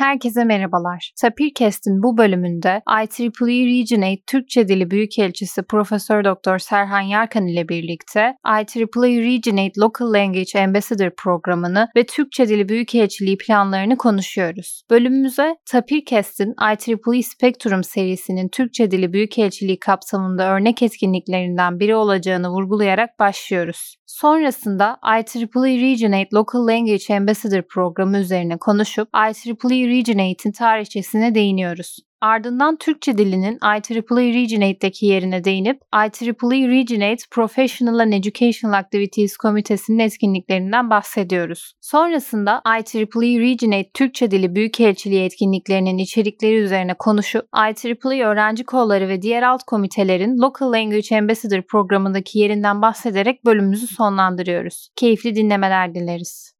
Herkese merhabalar. Tapirkest'in bu bölümünde IEEE Region 8 Türkçe Dili Büyükelçisi Profesör Doktor Serhan Yarkan ile birlikte IEEE Region 8 Local Language Ambassador programını ve Türkçe Dili Büyükelçiliği planlarını konuşuyoruz. Bölümümüze Tapirkest'in IEEE Spectrum serisinin Türkçe Dili Büyükelçiliği kapsamında örnek etkinliklerinden biri olacağını vurgulayarak başlıyoruz. Sonrasında IEEE Region 8 Local Language Ambassador programı üzerine konuşup IEEE Region 8'in tarihçesine değiniyoruz. Ardından Türkçe dilinin IEEE Region 8'deki yerine değinip IEEE Region 8 Professional and Educational Activities Komitesi'nin etkinliklerinden bahsediyoruz. Sonrasında IEEE Region 8 Türkçe Dili Büyükelçiliği etkinliklerinin içerikleri üzerine konuşup IEEE Öğrenci Kolları ve diğer alt komitelerin Local Language Ambassador programındaki yerinden bahsederek bölümümüzü sonlandırıyoruz. Keyifli dinlemeler dileriz.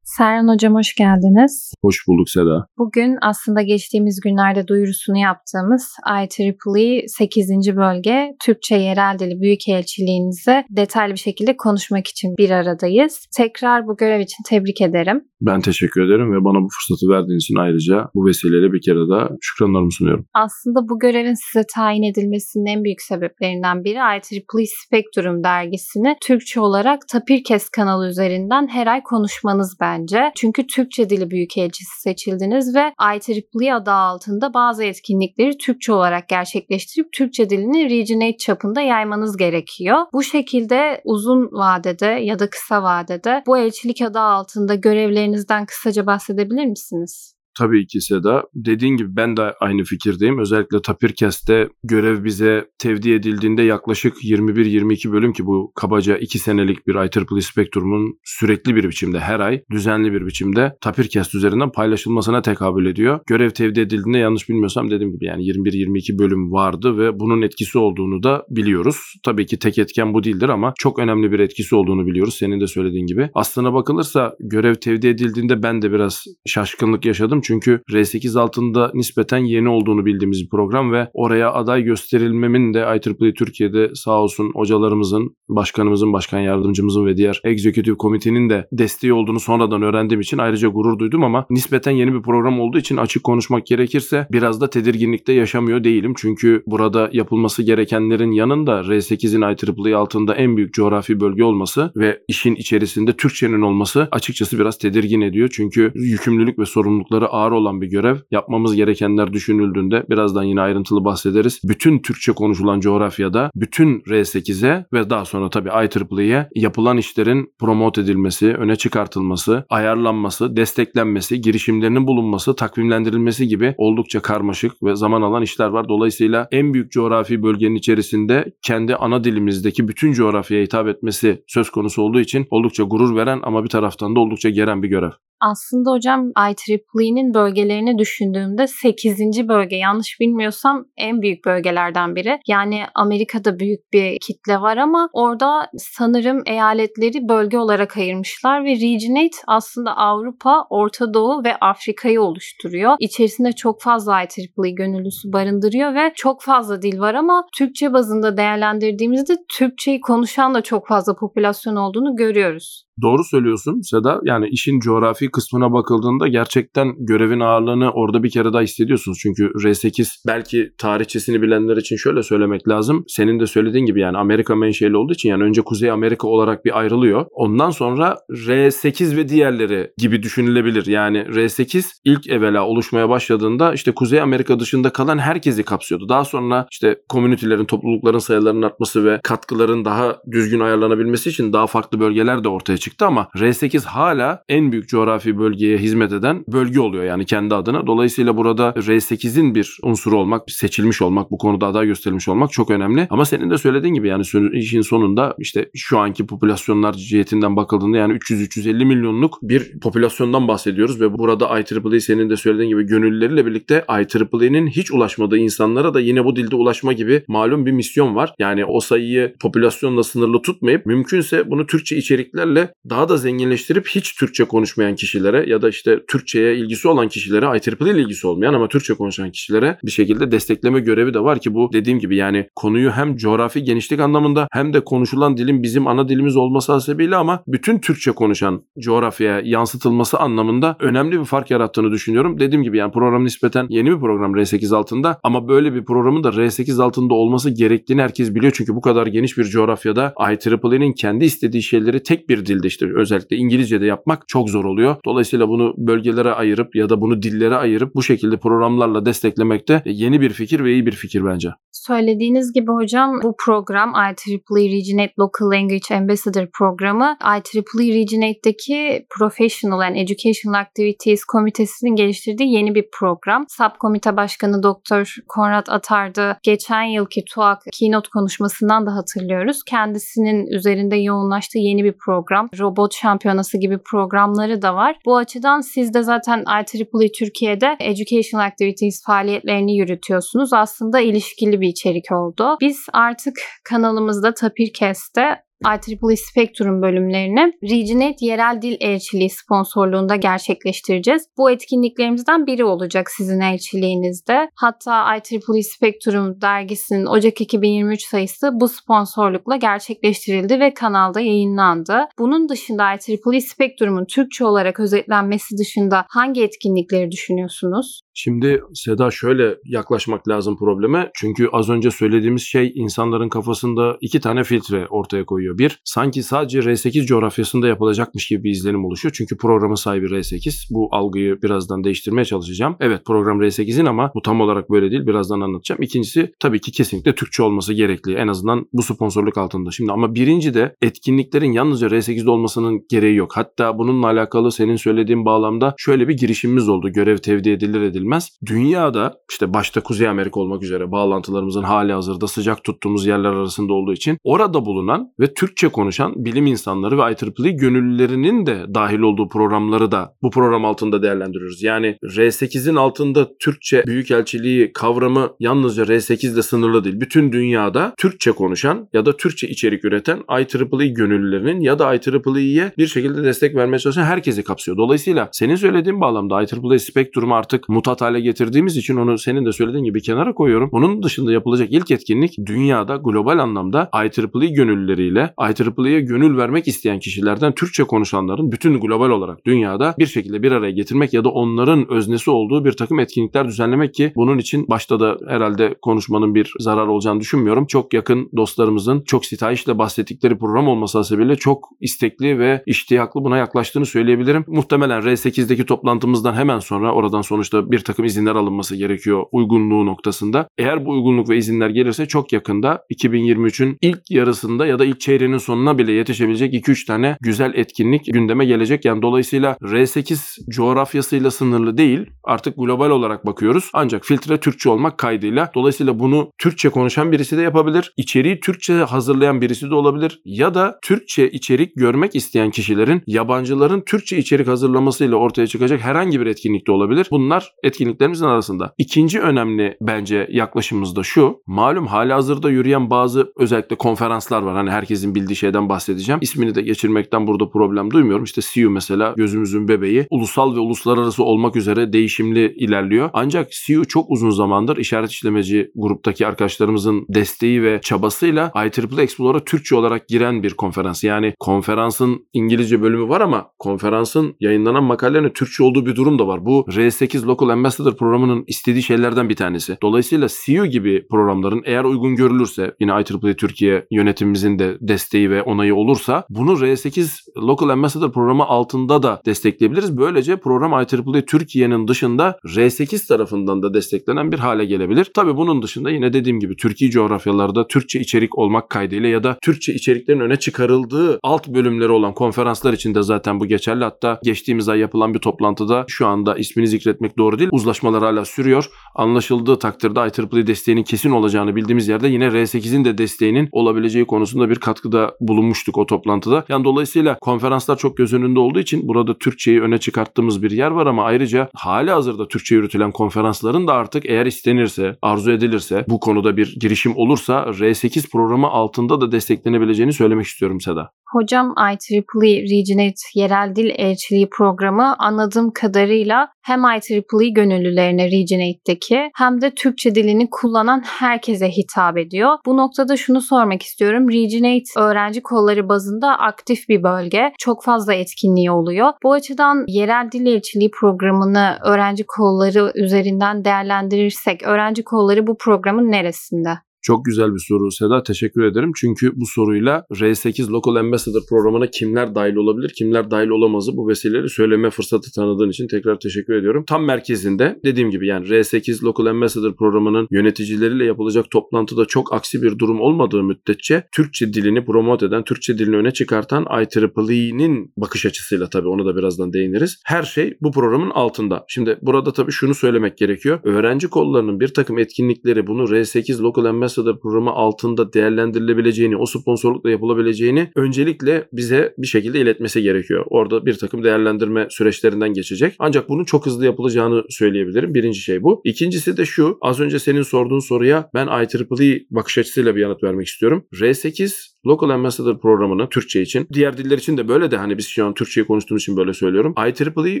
Serhan Hocam hoş geldiniz. Hoş bulduk Seda. Bugün aslında geçtiğimiz günlerde duyurusunu yaptığımız IEEE 8. Bölge Türkçe Yerel Dili Büyükelçiliğinize detaylı bir şekilde konuşmak için bir aradayız. Tekrar bu görev için tebrik ederim. Ben teşekkür ederim ve bana bu fırsatı verdiğiniz için ayrıca bu vesileyle bir kere daha şükranlarımı sunuyorum. Aslında bu görevin size tayin edilmesinin en büyük sebeplerinden biri IEEE Spectrum dergisini Türkçe olarak Tapirkes kanalı üzerinden her ay konuşmanız bence. Çünkü Türkçe dili büyükelçisi seçildiniz ve IEEE adı altında bazı etkinlikleri Türkçe olarak gerçekleştirip Türkçe dilini Regionate çapında yaymanız gerekiyor. Bu şekilde uzun vadede ya da kısa vadede bu elçilik adı altında görevlerini görevlerinizden kısaca bahsedebilir misiniz? Tabii ki Seda. Dediğin gibi ben de aynı fikirdeyim. Özellikle Tapirkes'te görev bize tevdi edildiğinde yaklaşık 21-22 bölüm ki bu kabaca 2 senelik bir IEEE Spektrum'un sürekli bir biçimde her ay düzenli bir biçimde Tapirkest üzerinden paylaşılmasına tekabül ediyor. Görev tevdi edildiğinde yanlış bilmiyorsam dediğim gibi yani 21-22 bölüm vardı ve bunun etkisi olduğunu da biliyoruz. Tabii ki tek etken bu değildir ama çok önemli bir etkisi olduğunu biliyoruz. Senin de söylediğin gibi. Aslına bakılırsa görev tevdi edildiğinde ben de biraz şaşkınlık yaşadım çünkü R8 altında nispeten yeni olduğunu bildiğimiz bir program ve oraya aday gösterilmemin de IEEE Türkiye'de sağ olsun hocalarımızın, başkanımızın, başkan yardımcımızın ve diğer executive komitenin de desteği olduğunu sonradan öğrendiğim için ayrıca gurur duydum ama nispeten yeni bir program olduğu için açık konuşmak gerekirse biraz da tedirginlikte yaşamıyor değilim. Çünkü burada yapılması gerekenlerin yanında R8'in IEEE altında en büyük coğrafi bölge olması ve işin içerisinde Türkçenin olması açıkçası biraz tedirgin ediyor. Çünkü yükümlülük ve sorumlulukları ağır olan bir görev. Yapmamız gerekenler düşünüldüğünde birazdan yine ayrıntılı bahsederiz. Bütün Türkçe konuşulan coğrafyada bütün R8'e ve daha sonra tabii IEEE'ye yapılan işlerin promote edilmesi, öne çıkartılması, ayarlanması, desteklenmesi, girişimlerinin bulunması, takvimlendirilmesi gibi oldukça karmaşık ve zaman alan işler var. Dolayısıyla en büyük coğrafi bölgenin içerisinde kendi ana dilimizdeki bütün coğrafyaya hitap etmesi söz konusu olduğu için oldukça gurur veren ama bir taraftan da oldukça geren bir görev. Aslında hocam IEEE'nin bölgelerini düşündüğümde 8. bölge yanlış bilmiyorsam en büyük bölgelerden biri. Yani Amerika'da büyük bir kitle var ama orada sanırım eyaletleri bölge olarak ayırmışlar ve Regionate aslında Avrupa, Orta Doğu ve Afrika'yı oluşturuyor. İçerisinde çok fazla IEEE gönüllüsü barındırıyor ve çok fazla dil var ama Türkçe bazında değerlendirdiğimizde Türkçeyi konuşan da çok fazla popülasyon olduğunu görüyoruz. Doğru söylüyorsun Seda. Yani işin coğrafi kısmına bakıldığında gerçekten görevin ağırlığını orada bir kere daha hissediyorsunuz. Çünkü R8 belki tarihçesini bilenler için şöyle söylemek lazım. Senin de söylediğin gibi yani Amerika menşeli olduğu için yani önce Kuzey Amerika olarak bir ayrılıyor. Ondan sonra R8 ve diğerleri gibi düşünülebilir. Yani R8 ilk evvela oluşmaya başladığında işte Kuzey Amerika dışında kalan herkesi kapsıyordu. Daha sonra işte komünitelerin, toplulukların sayılarının artması ve katkıların daha düzgün ayarlanabilmesi için daha farklı bölgeler de ortaya çıktı ama R8 hala en büyük coğrafi bölgeye hizmet eden bölge oluyor yani kendi adına. Dolayısıyla burada R8'in bir unsuru olmak, seçilmiş olmak, bu konuda aday gösterilmiş olmak çok önemli. Ama senin de söylediğin gibi yani işin sonunda işte şu anki popülasyonlar cihetinden bakıldığında yani 300-350 milyonluk bir popülasyondan bahsediyoruz ve burada IEEE senin de söylediğin gibi gönüllüleriyle birlikte IEEE'nin hiç ulaşmadığı insanlara da yine bu dilde ulaşma gibi malum bir misyon var. Yani o sayıyı popülasyonla sınırlı tutmayıp mümkünse bunu Türkçe içeriklerle daha da zenginleştirip hiç Türkçe konuşmayan kişi kişilere ya da işte Türkçe'ye ilgisi olan kişilere, IEEE ile ilgisi olmayan ama Türkçe konuşan kişilere bir şekilde destekleme görevi de var ki bu dediğim gibi yani konuyu hem coğrafi genişlik anlamında hem de konuşulan dilin bizim ana dilimiz olması hasebiyle ama bütün Türkçe konuşan coğrafyaya yansıtılması anlamında önemli bir fark yarattığını düşünüyorum. Dediğim gibi yani program nispeten yeni bir program R8 altında ama böyle bir programın da R8 altında olması gerektiğini herkes biliyor. Çünkü bu kadar geniş bir coğrafyada IEEE'nin kendi istediği şeyleri tek bir dilde işte özellikle İngilizce'de yapmak çok zor oluyor. Dolayısıyla bunu bölgelere ayırıp ya da bunu dillere ayırıp bu şekilde programlarla desteklemek de yeni bir fikir ve iyi bir fikir bence. Söylediğiniz gibi hocam bu program IEEE Regionate Local Language Ambassador programı IEEE Regionate'deki Professional and Educational Activities Komitesi'nin geliştirdiği yeni bir program. Subkomite Başkanı Dr. Konrad Atar'dı geçen yılki TUAK keynote konuşmasından da hatırlıyoruz. Kendisinin üzerinde yoğunlaştığı yeni bir program. Robot şampiyonası gibi programları da var. Bu açıdan siz de zaten IEEE Türkiye'de Educational Activities faaliyetlerini yürütüyorsunuz. Aslında ilişkili bir içerik oldu. Biz artık kanalımızda Tapirkest'te IEEE Spectrum bölümlerini Regionate Yerel Dil Elçiliği sponsorluğunda gerçekleştireceğiz. Bu etkinliklerimizden biri olacak sizin elçiliğinizde. Hatta IEEE Spectrum dergisinin Ocak 2023 sayısı bu sponsorlukla gerçekleştirildi ve kanalda yayınlandı. Bunun dışında IEEE Spectrum'un Türkçe olarak özetlenmesi dışında hangi etkinlikleri düşünüyorsunuz? Şimdi Seda şöyle yaklaşmak lazım probleme. Çünkü az önce söylediğimiz şey insanların kafasında iki tane filtre ortaya koyuyor. Bir, sanki sadece R8 coğrafyasında yapılacakmış gibi bir izlenim oluşuyor. Çünkü programın sahibi R8. Bu algıyı birazdan değiştirmeye çalışacağım. Evet program R8'in ama bu tam olarak böyle değil. Birazdan anlatacağım. İkincisi tabii ki kesinlikle Türkçe olması gerekli. En azından bu sponsorluk altında. Şimdi ama birinci de etkinliklerin yalnızca R8'de olmasının gereği yok. Hatta bununla alakalı senin söylediğin bağlamda şöyle bir girişimimiz oldu. Görev tevdi edilir edilmez edilmez. Dünyada işte başta Kuzey Amerika olmak üzere bağlantılarımızın hali hazırda sıcak tuttuğumuz yerler arasında olduğu için orada bulunan ve Türkçe konuşan bilim insanları ve IEEE gönüllülerinin de dahil olduğu programları da bu program altında değerlendiriyoruz. Yani R8'in altında Türkçe Büyükelçiliği kavramı yalnızca R8 ile sınırlı değil. Bütün dünyada Türkçe konuşan ya da Türkçe içerik üreten IEEE gönüllülerinin ya da IEEE'ye bir şekilde destek vermeye çalışan herkesi kapsıyor. Dolayısıyla senin söylediğin bağlamda IEEE Spectrum'u artık mutat rahat hale getirdiğimiz için onu senin de söylediğin gibi kenara koyuyorum. Onun dışında yapılacak ilk etkinlik dünyada global anlamda IEEE gönüllüleriyle IEEE'ye gönül vermek isteyen kişilerden Türkçe konuşanların bütün global olarak dünyada bir şekilde bir araya getirmek ya da onların öznesi olduğu bir takım etkinlikler düzenlemek ki bunun için başta da herhalde konuşmanın bir zarar olacağını düşünmüyorum. Çok yakın dostlarımızın çok sitayişle bahsettikleri program olması hasebiyle çok istekli ve iştiyaklı buna yaklaştığını söyleyebilirim. Muhtemelen R8'deki toplantımızdan hemen sonra oradan sonuçta bir takım izinler alınması gerekiyor uygunluğu noktasında. Eğer bu uygunluk ve izinler gelirse çok yakında 2023'ün ilk yarısında ya da ilk çeyreğinin sonuna bile yetişebilecek 2-3 tane güzel etkinlik gündeme gelecek. Yani dolayısıyla R8 coğrafyasıyla sınırlı değil. Artık global olarak bakıyoruz. Ancak filtre Türkçe olmak kaydıyla. Dolayısıyla bunu Türkçe konuşan birisi de yapabilir. İçeriği Türkçe hazırlayan birisi de olabilir. Ya da Türkçe içerik görmek isteyen kişilerin yabancıların Türkçe içerik hazırlamasıyla ortaya çıkacak herhangi bir etkinlik de olabilir. Bunlar etkinliklerimizin arasında. İkinci önemli bence yaklaşımımız da şu. Malum hali hazırda yürüyen bazı özellikle konferanslar var. Hani herkesin bildiği şeyden bahsedeceğim. İsmini de geçirmekten burada problem duymuyorum. İşte CU mesela gözümüzün bebeği. Ulusal ve uluslararası olmak üzere değişimli ilerliyor. Ancak CU çok uzun zamandır işaret işlemeci gruptaki arkadaşlarımızın desteği ve çabasıyla IEEE Explorer'a Türkçe olarak giren bir konferans. Yani konferansın İngilizce bölümü var ama konferansın yayınlanan makalelerinin Türkçe olduğu bir durum da var. Bu R8 Local Ambassador programının istediği şeylerden bir tanesi. Dolayısıyla CEO gibi programların eğer uygun görülürse yine IEEE Türkiye yönetimimizin de desteği ve onayı olursa bunu R8 Local Ambassador programı altında da destekleyebiliriz. Böylece program IEEE Türkiye'nin dışında R8 tarafından da desteklenen bir hale gelebilir. Tabi bunun dışında yine dediğim gibi Türkiye coğrafyalarda Türkçe içerik olmak kaydıyla ya da Türkçe içeriklerin öne çıkarıldığı alt bölümleri olan konferanslar için de zaten bu geçerli. Hatta geçtiğimiz ay yapılan bir toplantıda şu anda ismini zikretmek doğru değil uzlaşmalar hala sürüyor. Anlaşıldığı takdirde IEEE desteğinin kesin olacağını bildiğimiz yerde yine R8'in de desteğinin olabileceği konusunda bir katkıda bulunmuştuk o toplantıda. Yani dolayısıyla konferanslar çok göz önünde olduğu için burada Türkçeyi öne çıkarttığımız bir yer var ama ayrıca hali hazırda Türkçe yürütülen konferansların da artık eğer istenirse, arzu edilirse, bu konuda bir girişim olursa R8 programı altında da desteklenebileceğini söylemek istiyorum Seda. Hocam IEEE Regionate Yerel Dil Elçiliği Programı anladığım kadarıyla hem IEEE gönüllülerine Regionate'deki hem de Türkçe dilini kullanan herkese hitap ediyor. Bu noktada şunu sormak istiyorum. Regionate öğrenci kolları bazında aktif bir bölge. Çok fazla etkinliği oluyor. Bu açıdan yerel dil elçiliği programını öğrenci kolları üzerinden değerlendirirsek öğrenci kolları bu programın neresinde? Çok güzel bir soru Seda. Teşekkür ederim. Çünkü bu soruyla R8 Local Ambassador programına kimler dahil olabilir, kimler dahil olamazı bu vesileleri söyleme fırsatı tanıdığın için tekrar teşekkür ediyorum. Tam merkezinde dediğim gibi yani R8 Local Ambassador programının yöneticileriyle yapılacak toplantıda çok aksi bir durum olmadığı müddetçe Türkçe dilini promote eden, Türkçe dilini öne çıkartan IEEE'nin bakış açısıyla tabii ona da birazdan değiniriz. Her şey bu programın altında. Şimdi burada tabii şunu söylemek gerekiyor. Öğrenci kollarının bir takım etkinlikleri bunu R8 Local Ambassador Ambassador programı altında değerlendirilebileceğini, o sponsorlukla yapılabileceğini öncelikle bize bir şekilde iletmesi gerekiyor. Orada bir takım değerlendirme süreçlerinden geçecek. Ancak bunun çok hızlı yapılacağını söyleyebilirim. Birinci şey bu. İkincisi de şu. Az önce senin sorduğun soruya ben IEEE bakış açısıyla bir yanıt vermek istiyorum. R8 Local Ambassador programını Türkçe için, diğer diller için de böyle de hani biz şu an Türkçeyi konuştuğumuz için böyle söylüyorum. IEEE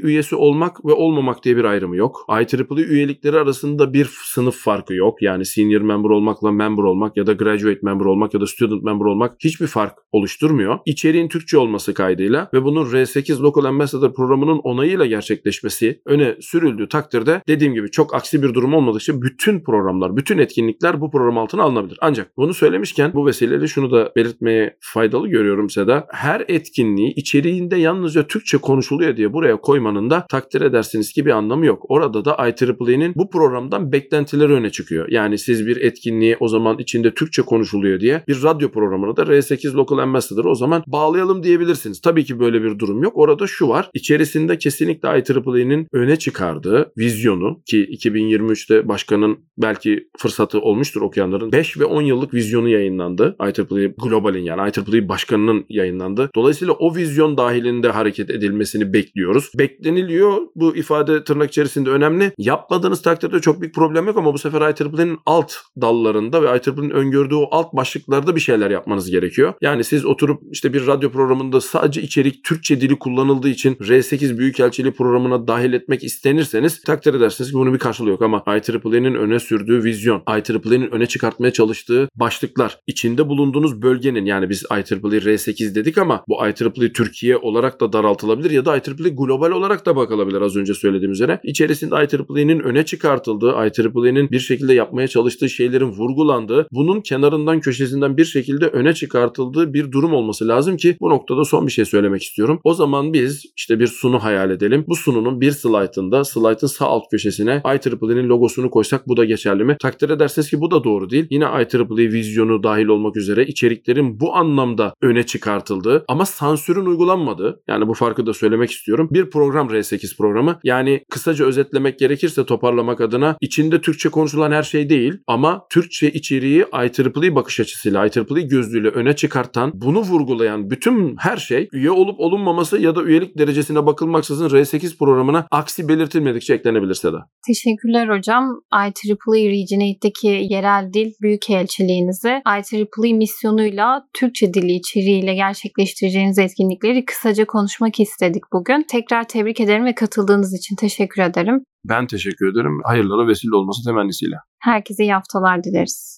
üyesi olmak ve olmamak diye bir ayrımı yok. IEEE üyelikleri arasında bir sınıf farkı yok. Yani senior member olmakla member olmak ya da graduate member olmak ya da student member olmak hiçbir fark oluşturmuyor. İçeriğin Türkçe olması kaydıyla ve bunun R8 Local Ambassador programının onayıyla gerçekleşmesi öne sürüldüğü takdirde dediğim gibi çok aksi bir durum olmadıkça bütün programlar, bütün etkinlikler bu program altına alınabilir. Ancak bunu söylemişken bu vesileyle şunu da belirt belirtmeye faydalı görüyorum Seda. Her etkinliği içeriğinde yalnızca Türkçe konuşuluyor diye buraya koymanın da takdir edersiniz ki bir anlamı yok. Orada da IEEE'nin bu programdan beklentileri öne çıkıyor. Yani siz bir etkinliği o zaman içinde Türkçe konuşuluyor diye bir radyo programını da R8 Local Ambassador o zaman bağlayalım diyebilirsiniz. Tabii ki böyle bir durum yok. Orada şu var. İçerisinde kesinlikle IEEE'nin öne çıkardığı vizyonu ki 2023'te başkanın belki fırsatı olmuştur okuyanların 5 ve 10 yıllık vizyonu yayınlandı. IEEE Global Global'in yani IEEE başkanının yayınlandı. Dolayısıyla o vizyon dahilinde hareket edilmesini bekliyoruz. Bekleniliyor. Bu ifade tırnak içerisinde önemli. Yapmadığınız takdirde çok büyük problem yok ama bu sefer IEEE'nin alt dallarında ve IEEE'nin öngördüğü o alt başlıklarda bir şeyler yapmanız gerekiyor. Yani siz oturup işte bir radyo programında sadece içerik Türkçe dili kullanıldığı için R8 Büyükelçiliği programına dahil etmek istenirseniz takdir edersiniz ki bunun bir karşılığı yok ama IEEE'nin öne sürdüğü vizyon, IEEE'nin öne çıkartmaya çalıştığı başlıklar, içinde bulunduğunuz bölgenin yani biz IEEE R8 dedik ama bu IEEE Türkiye olarak da daraltılabilir ya da IEEE global olarak da bakılabilir az önce söylediğim üzere. İçerisinde IEEE'nin öne çıkartıldığı, IEEE'nin bir şekilde yapmaya çalıştığı şeylerin vurgulandığı, bunun kenarından köşesinden bir şekilde öne çıkartıldığı bir durum olması lazım ki bu noktada son bir şey söylemek istiyorum. O zaman biz işte bir sunu hayal edelim. Bu sununun bir slaytında, slaytın sağ alt köşesine IEEE'nin logosunu koysak bu da geçerli mi? Takdir ederseniz ki bu da doğru değil. Yine IEEE vizyonu dahil olmak üzere içeriklerin bu anlamda öne çıkartıldığı ama sansürün uygulanmadığı yani bu farkı da söylemek istiyorum. Bir program R8 programı yani kısaca özetlemek gerekirse toparlamak adına içinde Türkçe konuşulan her şey değil ama Türkçe içeriği IEEE bakış açısıyla IEEE gözlüğüyle öne çıkartan bunu vurgulayan bütün her şey üye olup olunmaması ya da üyelik derecesine bakılmaksızın R8 programına aksi belirtilmedikçe eklenebilirse de. Teşekkürler hocam. IEEE Regionate'deki yerel dil büyükelçiliğinizi IEEE misyonuyla Türkçe dili içeriğiyle gerçekleştireceğiniz etkinlikleri kısaca konuşmak istedik bugün. Tekrar tebrik ederim ve katıldığınız için teşekkür ederim. Ben teşekkür ederim. Hayırlara vesile olması temennisiyle. Herkese iyi haftalar dileriz.